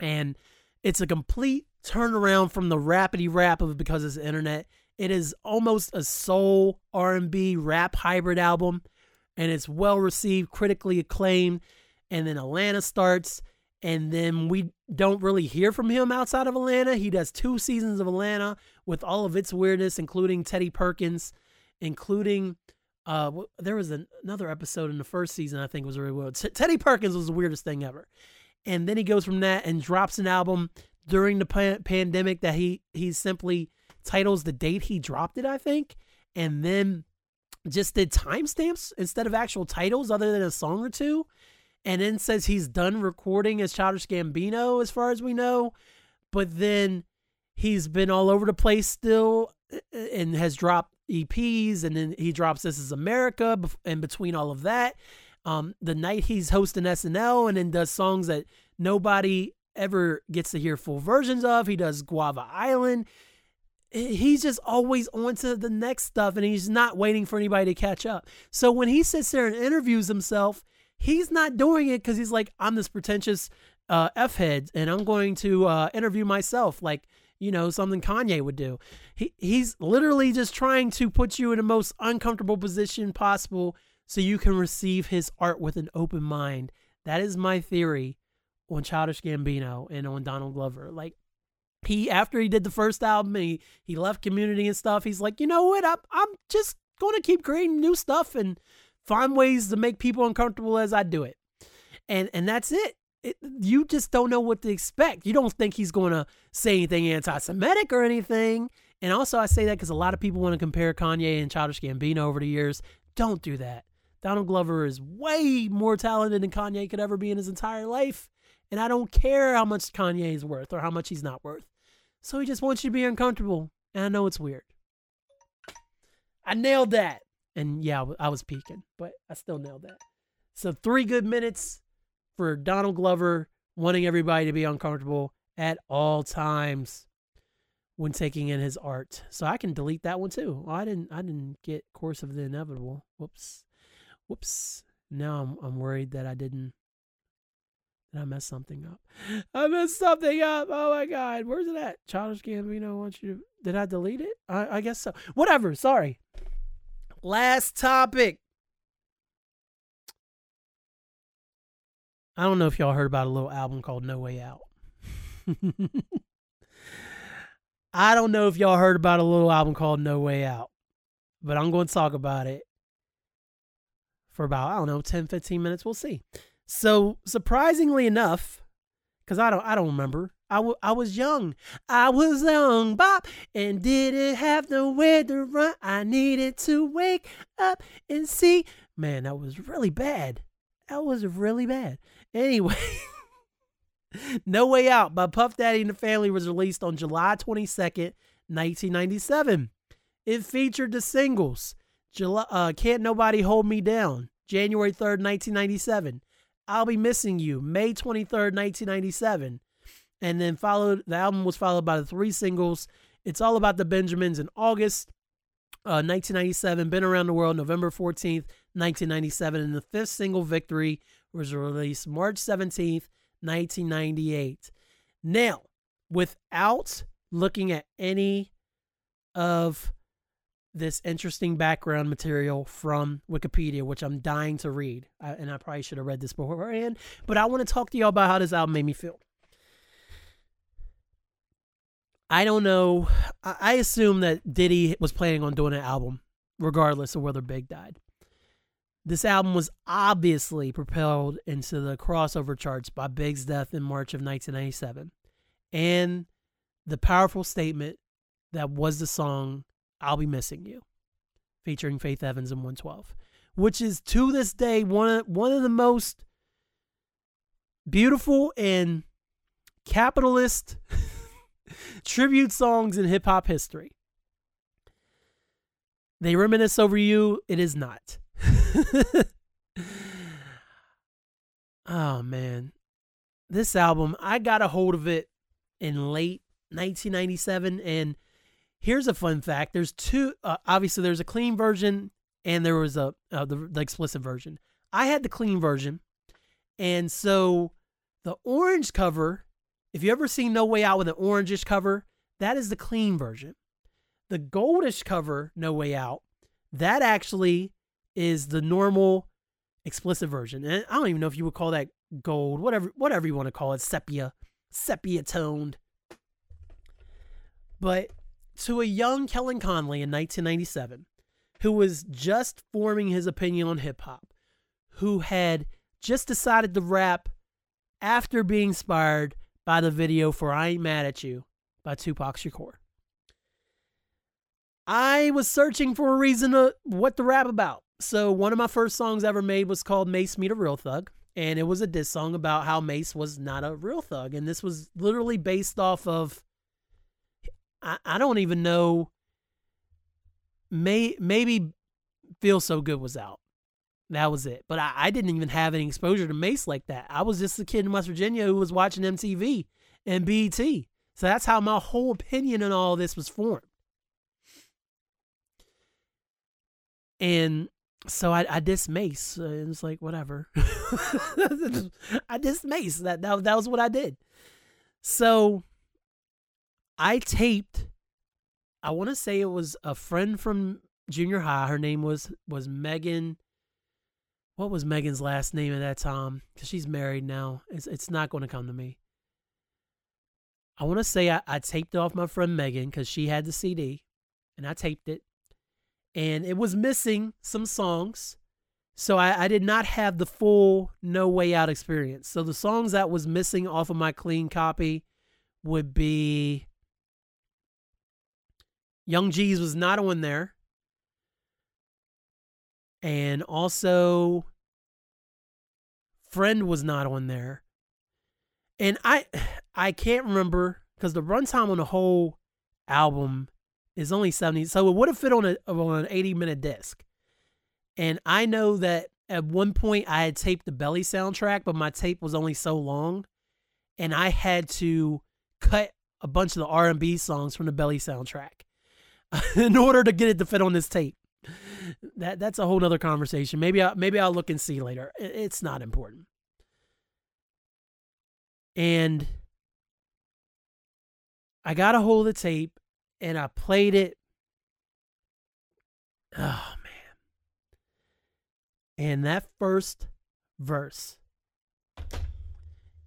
and it's a complete turnaround from the rapidy rap of Because It's Internet. It is almost a soul R&B rap hybrid album, and it's well received, critically acclaimed. And then Atlanta starts, and then we don't really hear from him outside of Atlanta. He does two seasons of Atlanta with all of its weirdness, including Teddy Perkins, including uh, there was an, another episode in the first season I think was really well. T- Teddy Perkins was the weirdest thing ever, and then he goes from that and drops an album during the pa- pandemic that he he simply titles the date he dropped it, I think, and then just did timestamps instead of actual titles other than a song or two. and then says he's done recording as Childish Gambino, as far as we know. But then he's been all over the place still and has dropped EPs, and then he drops This Is America, and between all of that, um, the night he's hosting SNL and then does songs that nobody ever gets to hear full versions of. He does Guava Island. He's just always on to the next stuff and he's not waiting for anybody to catch up. So when he sits there and interviews himself, he's not doing it because he's like, I'm this pretentious uh, F head and I'm going to uh, interview myself like, you know, something Kanye would do. He, he's literally just trying to put you in the most uncomfortable position possible so you can receive his art with an open mind. That is my theory on Childish Gambino and on Donald Glover. Like he after he did the first album, he he left Community and stuff. He's like, you know what? I'm I'm just going to keep creating new stuff and find ways to make people uncomfortable as I do it. And and that's it. It you just don't know what to expect. You don't think he's going to say anything anti-Semitic or anything. And also, I say that because a lot of people want to compare Kanye and Childish Gambino over the years. Don't do that. Donald Glover is way more talented than Kanye could ever be in his entire life. And I don't care how much Kanye is worth or how much he's not worth. So he just wants you to be uncomfortable. And I know it's weird. I nailed that. And yeah, I was peeking, but I still nailed that. So three good minutes for Donald Glover wanting everybody to be uncomfortable at all times when taking in his art. So I can delete that one too. Oh, I didn't I didn't get Course of the Inevitable. Whoops. Whoops. Now I'm I'm worried that I didn't did I mess something up? I messed something up. Oh my god. Where's it at? Childish Gambino wants you to did I delete it? I, I guess so. Whatever. Sorry. Last topic. I don't know if y'all heard about a little album called No Way Out. I don't know if y'all heard about a little album called No Way Out, but I'm going to talk about it for about, I don't know, 10, 15 minutes. We'll see. So surprisingly enough, because I don't, I don't remember. I, w- I was young. I was young, Bob, and didn't have nowhere to run. I needed to wake up and see. Man, that was really bad. That was really bad. Anyway, No Way Out by Puff Daddy and the Family was released on July 22nd, 1997. It featured the singles July, uh, Can't Nobody Hold Me Down, January 3rd, 1997. I'll Be Missing You, May 23rd, 1997. And then followed, the album was followed by the three singles. It's All About the Benjamins in August uh, 1997, Been Around the World, November 14th, 1997. And the fifth single, Victory, was released March 17th, 1998. Now, without looking at any of this interesting background material from Wikipedia, which I'm dying to read. I, and I probably should have read this beforehand, but I want to talk to y'all about how this album made me feel. I don't know. I, I assume that Diddy was planning on doing an album, regardless of whether Big died. This album was obviously propelled into the crossover charts by Big's death in March of 1997 and the powerful statement that was the song I'll Be Missing You, featuring Faith Evans and 112, which is to this day one of, one of the most beautiful and capitalist tribute songs in hip hop history. They reminisce over you, it is not. oh man. This album, I got a hold of it in late 1997 and Here's a fun fact. There's two. Uh, obviously, there's a clean version and there was a uh, the, the explicit version. I had the clean version, and so the orange cover. If you ever seen No Way Out with an orangish cover, that is the clean version. The goldish cover, No Way Out, that actually is the normal explicit version. And I don't even know if you would call that gold, whatever whatever you want to call it, sepia, sepia toned. But to a young Kellen Conley in 1997 who was just forming his opinion on hip hop, who had just decided to rap after being inspired by the video for I Ain't Mad at You by Tupac Shakur. I was searching for a reason to what to rap about. So one of my first songs ever made was called Mase Meet a Real Thug. and it was a diss song about how Mase was not a real thug, and this was literally based off of. I, I don't even know. May maybe Feel So Good was out. That was it. But I, I didn't even have any exposure to Mase like that. I was just a kid in West Virginia who was watching MTV and BET. So that's how my whole opinion on all this was formed. And so I, I diss Mase. Uh, it like whatever. I diss Mase. That, that that was what I did. So I taped. I want to say it was a friend from junior high. Her name was was Megan. What was Megan's last name at that time? Because she's married now. It's it's not going to come to me. I want to say I, I taped off my friend Megan because she had the CD, and I taped it and it was missing some songs. So I, I, did not have the full No Way Out experience. So the songs that was missing off of my clean copy would be Young G's was not on there. And also Friend was not on there. And I I can't remember because the runtime on the whole album is only 70. So it would have fit on, a, on an 80 minute disc. And I know that at one point I had taped the Belly soundtrack, but my tape was only so long. And I had to cut a bunch of the R&B songs from the Belly soundtrack in order to get it to fit on this tape. That that's a whole nother conversation. Maybe I maybe I'll look and see later. It's not important. And I got a hold of the tape and I played it. Oh man. And that first verse.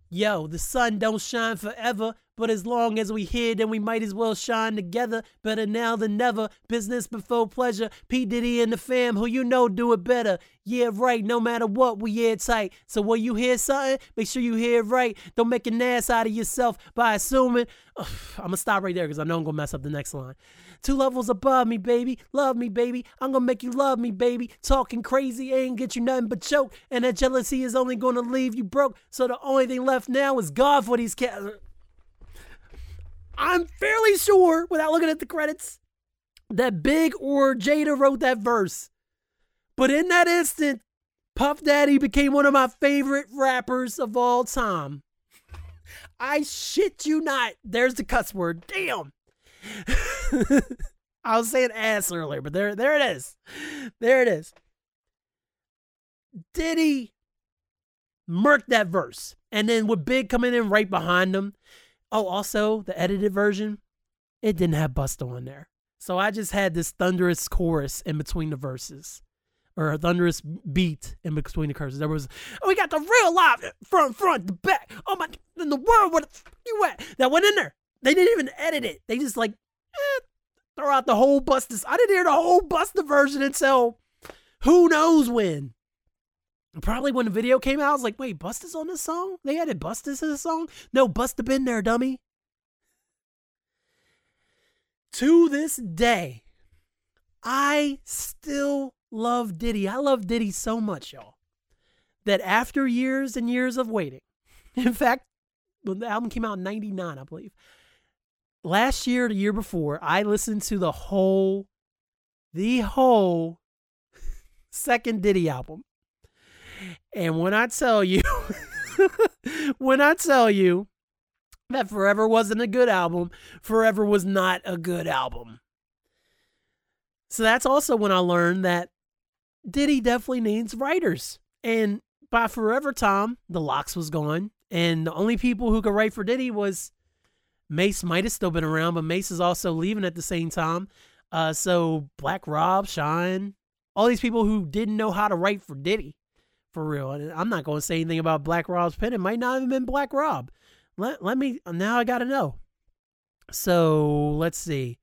Yo, the sun don't shine forever, but as long as we here, then we might as well shine together. Better now than never. Business before pleasure. P. Diddy and the fam, who you know do it better. Yeah, right. No matter what, we airtight. So when you hear something, make sure you hear it right. Don't make an ass out of yourself by assuming. Ugh, I'm gonna stop right there because I know I'm gonna mess up the next line. Two levels above me, baby. Love me, baby. I'm gonna make you love me, baby. Talking crazy ain't get you nothing but choke. And that jealousy is only gonna leave you broke. So the only thing left now is God for these cats. I'm fairly sure, without looking at the credits, that Big or Jada wrote that verse. But in that instant, Puff Daddy became one of my favorite rappers of all time. I shit you not. There's the cuss word. Damn. I was saying ass earlier, but there, there it is. There it is. Diddy murked that verse. And then with Big coming in right behind him, Oh, also the edited version, it didn't have Busta on there. So I just had this thunderous chorus in between the verses. Or a thunderous beat in between the curses. There was, oh, we got the real live front, front, the back. Oh my, in the world, where the f- you at? That went in there. They didn't even edit it. They just like, eh, throw out the whole Busta. I didn't hear the whole Busta version until who knows when. Probably when the video came out, I was like, wait, Busta's on this song? They added Busta's to the song? No, Busta been there, dummy. To this day, I still love Diddy. I love Diddy so much, y'all, that after years and years of waiting, in fact, when the album came out in 99, I believe, last year, the year before, I listened to the whole, the whole second Diddy album. And when I tell you, when I tell you that Forever wasn't a good album, Forever was not a good album. So that's also when I learned that Diddy definitely needs writers. And by Forever Tom, the LOX was gone. And the only people who could write for Diddy was Mase might have still been around, but Mase is also leaving at the same time. Uh, so Black Rob, Shyne, all these people who didn't know how to write for Diddy for real. I'm not going to say anything about Black Rob's pen. It might not have been Black Rob. Let, let me, now I got to know. So let's see.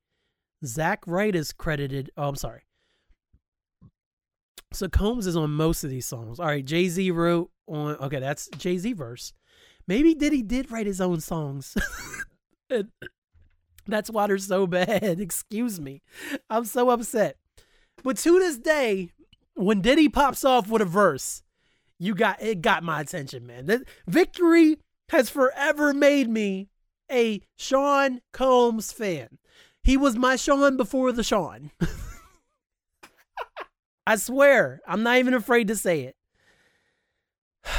Zach Wright is credited. Oh, I'm sorry. So Combs is on most of these songs. All right, Jay Z wrote on. Okay, that's Jay Z verse. Maybe Diddy did write his own songs. that's why they're so bad. Excuse me. I'm so upset. But to this day, when Diddy pops off with a verse, you got it got my attention, man. That victory has forever made me a Sean Combs fan. He was my Sean before the Sean. I swear, I'm not even afraid to say it.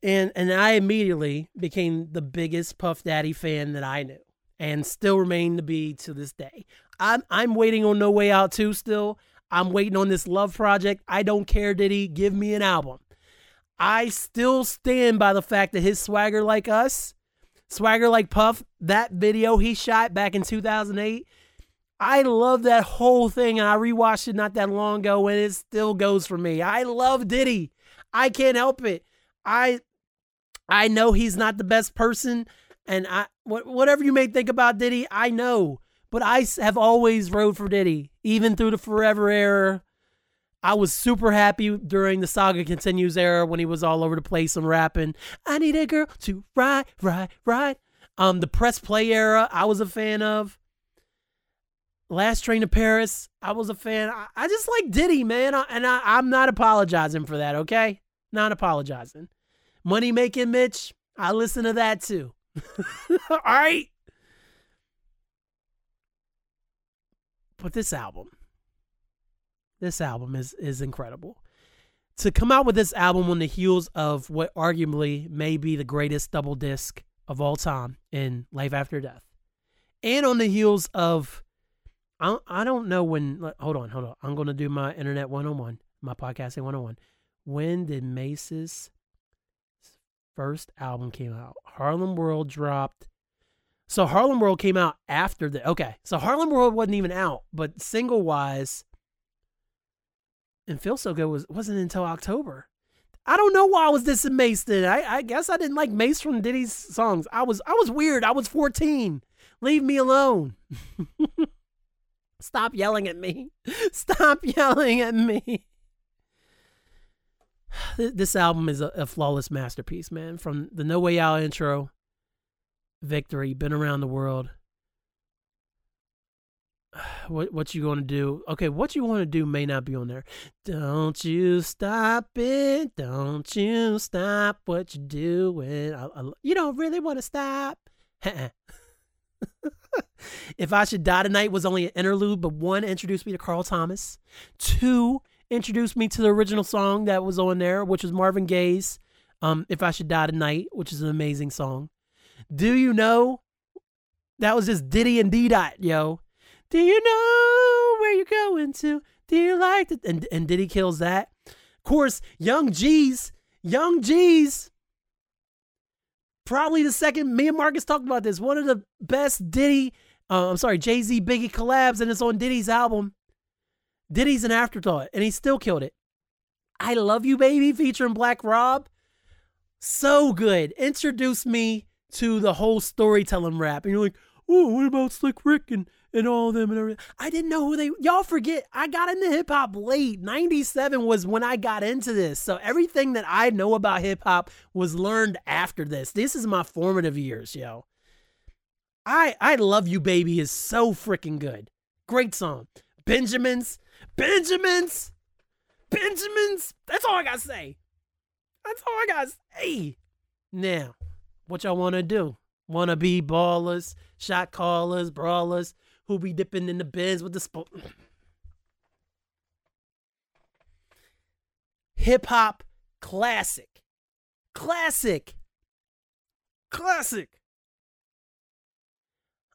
And and I immediately became the biggest Puff Daddy fan that I knew and still remain to be to this day. I'm I'm waiting on No Way Out too still. I'm waiting on this love project. I don't care, Diddy. Give me an album. I still stand by the fact that his swagger like us, swagger like Puff, that video he shot back in 2008, I love that whole thing. And I rewatched it not that long ago and it still goes for me. I love Diddy. I can't help it. I I know he's not the best person and I whatever you may think about Diddy, I know. But I have always rode for Diddy, even through the forever era, I was super happy during the Saga Continues era when he was all over the place and rapping. I need a girl to ride, ride, ride. Um, the press play era, I was a fan of. Last Train to Paris, I was a fan. I, I just like Diddy, man, I, and I, I'm not apologizing for that. Okay, not apologizing. Money making Mitch, I listen to that too. all right. But this album, this album is is incredible. To come out with this album on the heels of what arguably may be the greatest double disc of all time in Life After Death, and on the heels of I I don't know when. Hold on, hold on. I'm gonna do my internet 101, my podcasting 101. When did Mase's first album came out? Harlem World dropped. So Harlem World came out after the okay. So Harlem World wasn't even out, but single wise, and Feel So Good was wasn't until October. I don't know why I was this Mase then. I, I guess I didn't like Mase from Diddy's songs. I was I was weird. I was 14. Leave me alone. Stop yelling at me. Stop yelling at me. This album is a, a flawless masterpiece, man. From the No Way Out intro, Victory, Been Around the World, what what you gonna do? Okay, what you want to do may not be on there. Don't you stop it? Don't you stop what you're doing? I, I, you don't really want to stop. if I should die tonight was only an interlude, but one introduced me to Carl Thomas. Two introduced me to the original song that was on there, which was Marvin Gaye's um, "If I Should Die Tonight," which is an amazing song. Do you know? That was just Diddy and D Dot, yo. Do you know where you're going to? Do you like it? And, and Diddy kills that. Of course, Young G's, Young G's, probably the second, me and Marcus talked about this, one of the best Diddy, uh, I'm sorry, Jay Z Biggie collabs, and it's on Diddy's album. Diddy's an afterthought, and he still killed it. I Love You Baby featuring Black Rob. So good. Introduced me to the whole storytelling rap. And you're like, oh, what about Slick Rick and and all of them and everything. I didn't know who they y'all forget. I got into hip hop late. 97 was when I got into this. So everything that I know about hip hop was learned after this. This is my formative years, yo. I I love you baby is so freaking good. Great song. Benjamins, Benjamins, Benjamins. That's all I got to say. That's all I got to say. Now, what y'all want to do? Want to be ballers, shot callers, brawlers? who be dipping in the bins with the sport. hip hop classic, classic, classic.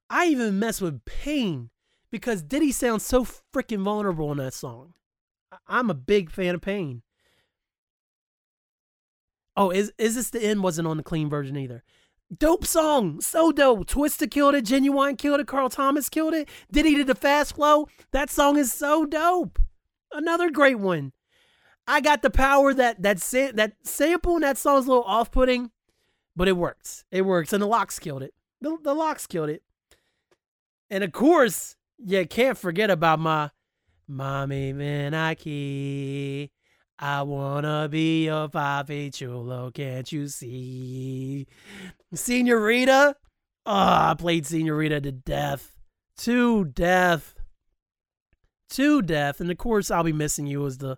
I even mess with Pain because Diddy sounds so freaking vulnerable in that song. I'm a big fan of Pain. Oh, is is this the end? Wasn't on the clean version either. Dope song. So dope. Twista killed it. Ginuwine killed it. Carl Thomas killed it. Diddy did the fast flow. That song is so dope. Another great one. I got the power that that sa- that sample and that song's a little off putting, but it works. It works. And the LOX killed it. The, the LOX killed it. And of course, you can't forget about my Mommy Menaki. I wanna be your papi chulo, can't you see? Senorita? Oh, I played Senorita to death. To death. To death. And of course, I'll be missing you as the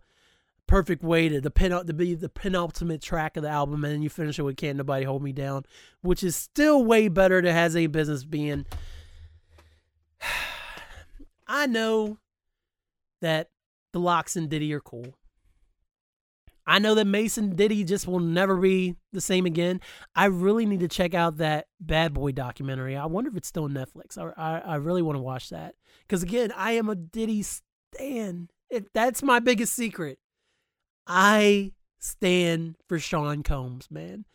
perfect way to the pen to be the penultimate track of the album, and then you finish it with "Can't Nobody Hold Me Down," which is still way better to "Has a Business Being." I know that the LOX and Diddy are cool. I know that Mason Diddy just will never be the same again. I really need to check out that Bad Boy documentary. I wonder if it's still on Netflix. I I, I really want to watch that because again, I am a Diddy stan. If that's my biggest secret, I stand for Sean Combs, man.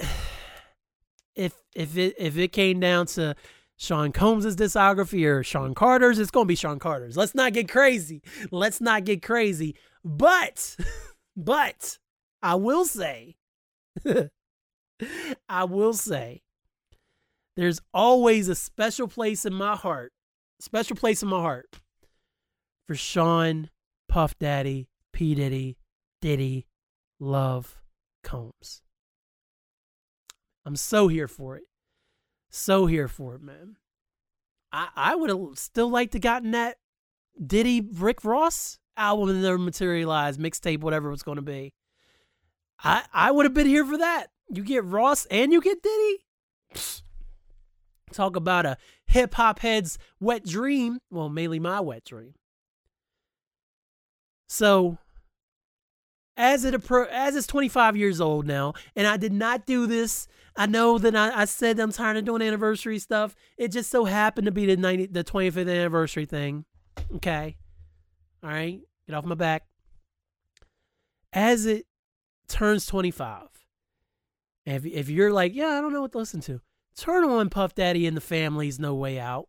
If if it if it came down to Sean Combs' discography or Sean Carter's, it's gonna be Sean Carter's. Let's not get crazy. Let's not get crazy. But but I will say I will say there's always a special place in my heart, special place in my heart for Sean Puff Daddy P. Diddy, Diddy, Love, Combs. I'm so here for it. So here for it, man. I, I would have still liked to gotten that Diddy Rick Ross album and never materialized, mixtape, whatever it was going to be. I I would have been here for that. You get Ross and you get Diddy. Talk about a hip hop head's wet dream. Well, mainly my wet dream. So as it appro- as it's 25 years old now, and I did not do this. I know that I, I said I'm tired of doing anniversary stuff. It just so happened to be the 90, the 25th anniversary thing. Okay, all right, get off my back. As it turns 25, if if you're like, yeah, I don't know what to listen to, turn on Puff Daddy and the Family's No Way Out.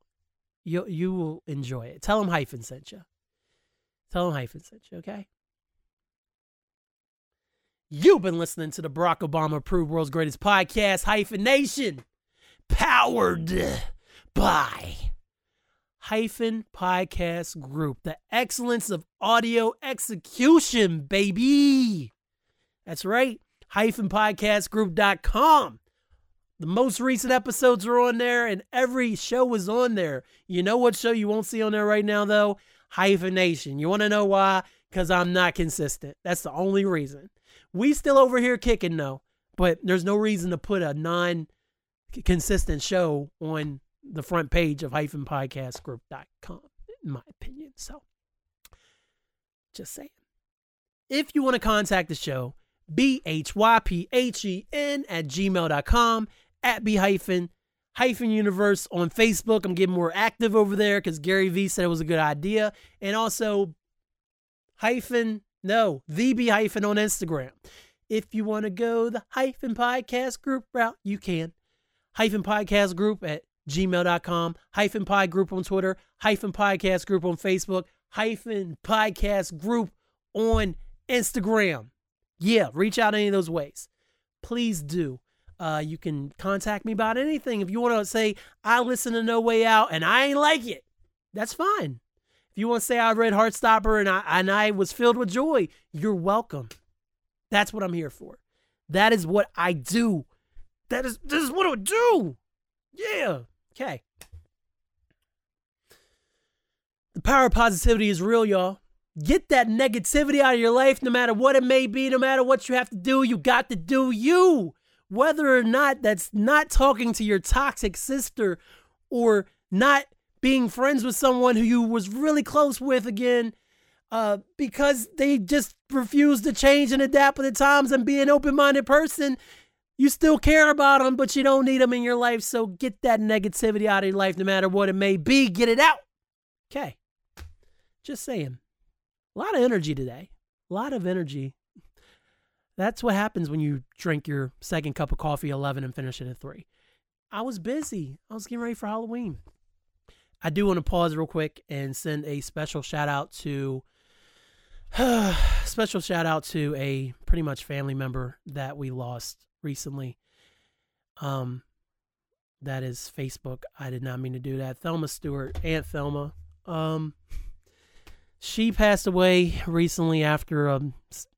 You you will enjoy it. Tell them hyphen sent you. Tell them hyphen sent you. Okay. You've been listening to the Barack Obama approved world's greatest podcast, Hyphen Nation, powered by Hyphen Podcast Group, the excellence of audio execution, baby. That's right, hyphenpodcastgroup.com. The most recent episodes are on there, and every show is on there. You know what show you won't see on there right now, though? Hyphen Nation. You want to know why? Because I'm not consistent. That's the only reason. We still over here kicking though, but there's no reason to put a non consistent show on the front page of hyphenpodcastgroup.com, in my opinion. So just saying. If you want to contact the show, B-H-Y-P-H-E-N at gmail.com, at B hyphen hyphen universe on Facebook. I'm getting more active over there because Gary Vee said it was a good idea. And also hyphen no, VB hyphen on Instagram. If you want to go the hyphen podcast group route, you can. Hyphen podcast group at gmail.com, hyphen pod group on Twitter, hyphen podcast group on Facebook, hyphen podcast group on Instagram. Yeah, reach out any of those ways. Please do. Uh, you can contact me about anything. If you want to say, I listen to No Way Out and I ain't like it, that's fine If you want to say I read Heartstopper and I and I was filled with joy, you're welcome. That's what I'm here for. That is what I do. That is this is what I do. Yeah. Okay. The power of positivity is real, y'all. Get that negativity out of your life, no matter what it may be, no matter what you have to do. You got to do you. Whether or not that's not talking to your toxic sister or not being friends with someone who you was really close with again uh, because they just refuse to change and adapt with the times and be an open-minded person you still care about them but you don't need them in your life so get that negativity out of your life no matter what it may be. Get it out. Okay. Just saying. A lot of energy today. A lot of energy. That's what happens when you drink your second cup of coffee 11 and finish it at 3 i was busy. I was getting ready for halloween. I do want to pause real quick and send a special shout out to special shout out to a pretty much family member that we lost recently. Um that is Facebook. I did not mean to do that. Thelma Stewart, Aunt Thelma. Um she passed away recently after a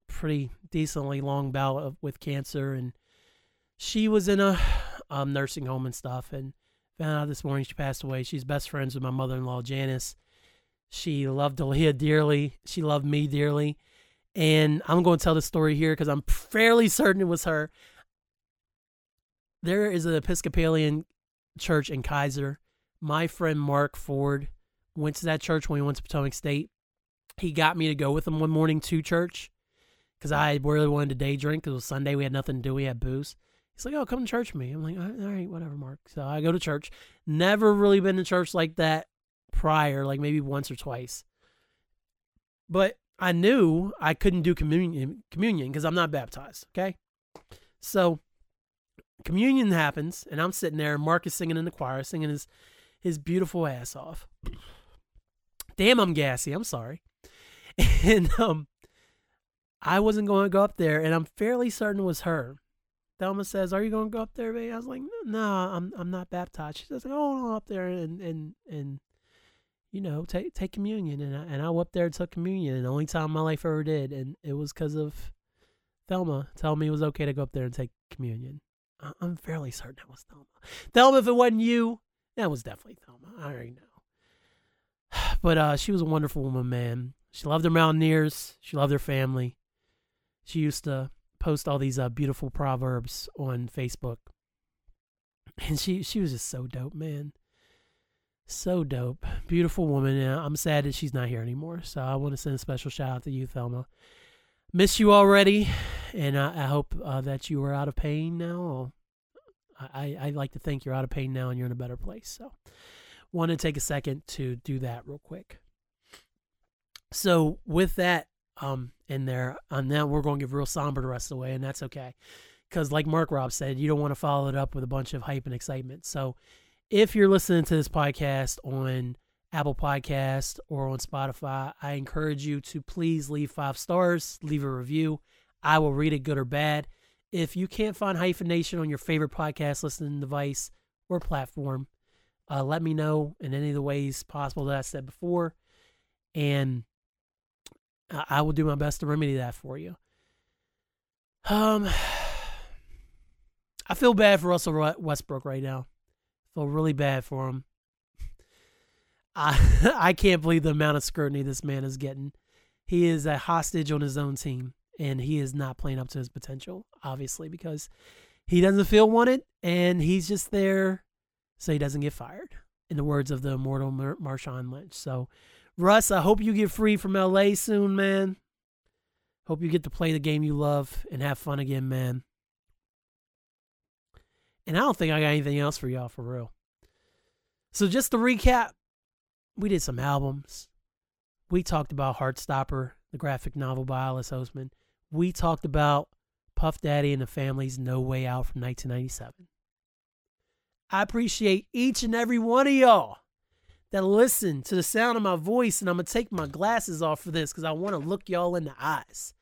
pretty decently long bout of, with cancer and she was in a um, nursing home and stuff and Found out this morning she passed away. She's best friends with my mother in law, Janice. She loved Aaliyah dearly. She loved me dearly. And I'm going to tell the story here because I'm fairly certain it was her. There is an Episcopalian church in Keyser. My friend Mark Ford went to that church when he went to Potomac State. He got me to go with him one morning to church because I really wanted to day drink because it was Sunday. We had nothing to do. We had booze. He's like, "Oh, come to church with me." I'm like, "All right, whatever, Mark." So I go to church. Never really been to church like that prior, like maybe once or twice. But I knew I couldn't do communion communion because I'm not baptized. Okay, so communion happens, and I'm sitting there. and Mark is singing in the choir, singing his his beautiful ass off. Damn, I'm gassy. I'm sorry. And um, I wasn't going to go up there, and I'm fairly certain it was her. Thelma says, "Are you going to go up there, baby?" I was like, "No, I'm I'm not baptized." She says, "Oh, no, up there and and and you know take take communion." And I, and I went up there and took communion, and the only time my life ever did, and it was because of Thelma telling me it was okay to go up there and take communion. I'm fairly certain that was Thelma. Thelma, if it wasn't you, that was definitely Thelma. I already know. But uh, she was a wonderful woman, man. She loved her Mountaineers. She loved her family. She used to post all these uh, beautiful proverbs on Facebook. And she she was just so dope, man. So dope. Beautiful woman. And I'm sad that she's not here anymore. So I want to send a special shout out to you, Thelma. Miss you already. And I, I hope uh, that you are out of pain now. I, I like to think you're out of pain now and you're in a better place. So want to take a second to do that real quick. So with that, um in there. And now we're going to give real somber the rest of the way, and that's okay. Because, like Mark Rob said, you don't want to follow it up with a bunch of hype and excitement. So, if you're listening to this podcast on Apple Podcast or on Spotify, I encourage you to please leave five stars, leave a review. I will read it, good or bad. If you can't find Hyphen Nation on your favorite podcast listening device or platform, uh, let me know in any of the ways possible that I said before. And I will do my best to remedy that for you. Um, I feel bad for Russell Westbrook right now. I feel really bad for him. I I can't believe the amount of scrutiny this man is getting. He is a hostage on his own team, and he is not playing up to his potential, obviously, because he doesn't feel wanted, and he's just there so he doesn't get fired. In the words of the immortal Mar- Marshawn Lynch. So Russ, I hope you get free from LA soon, man. Hope you get to play the game you love and have fun again, man. And I don't think I got anything else for y'all for real. So just to recap, we did some albums. We talked about Heartstopper, the graphic novel by Alice Oseman. We talked about Puff Daddy and the Family's No Way Out from 1997. I appreciate each and every one of y'all that listen to the sound of my voice, and I'm going to take my glasses off for this because I want to look y'all in the eyes.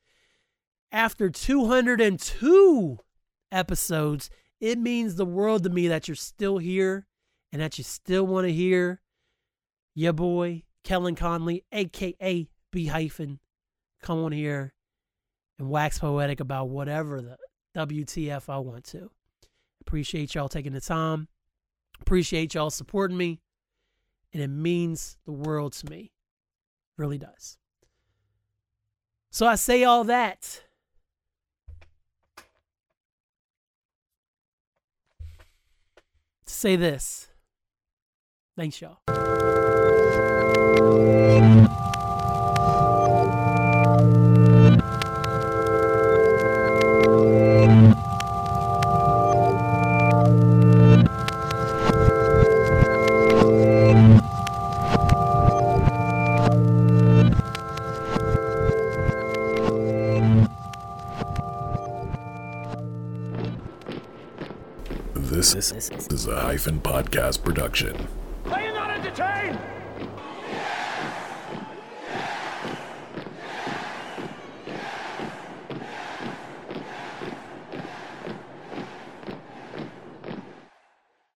After 202 episodes, it means the world to me that you're still here and that you still want to hear your boy, Kellen Conley, aka B hyphen, come on here and wax poetic about whatever the WTF I want to. Appreciate y'all taking the time. Appreciate y'all supporting me and it means the world to me. It really does. So I say all that. Say this. Thanks, y'all. This, is a hyphen podcast production.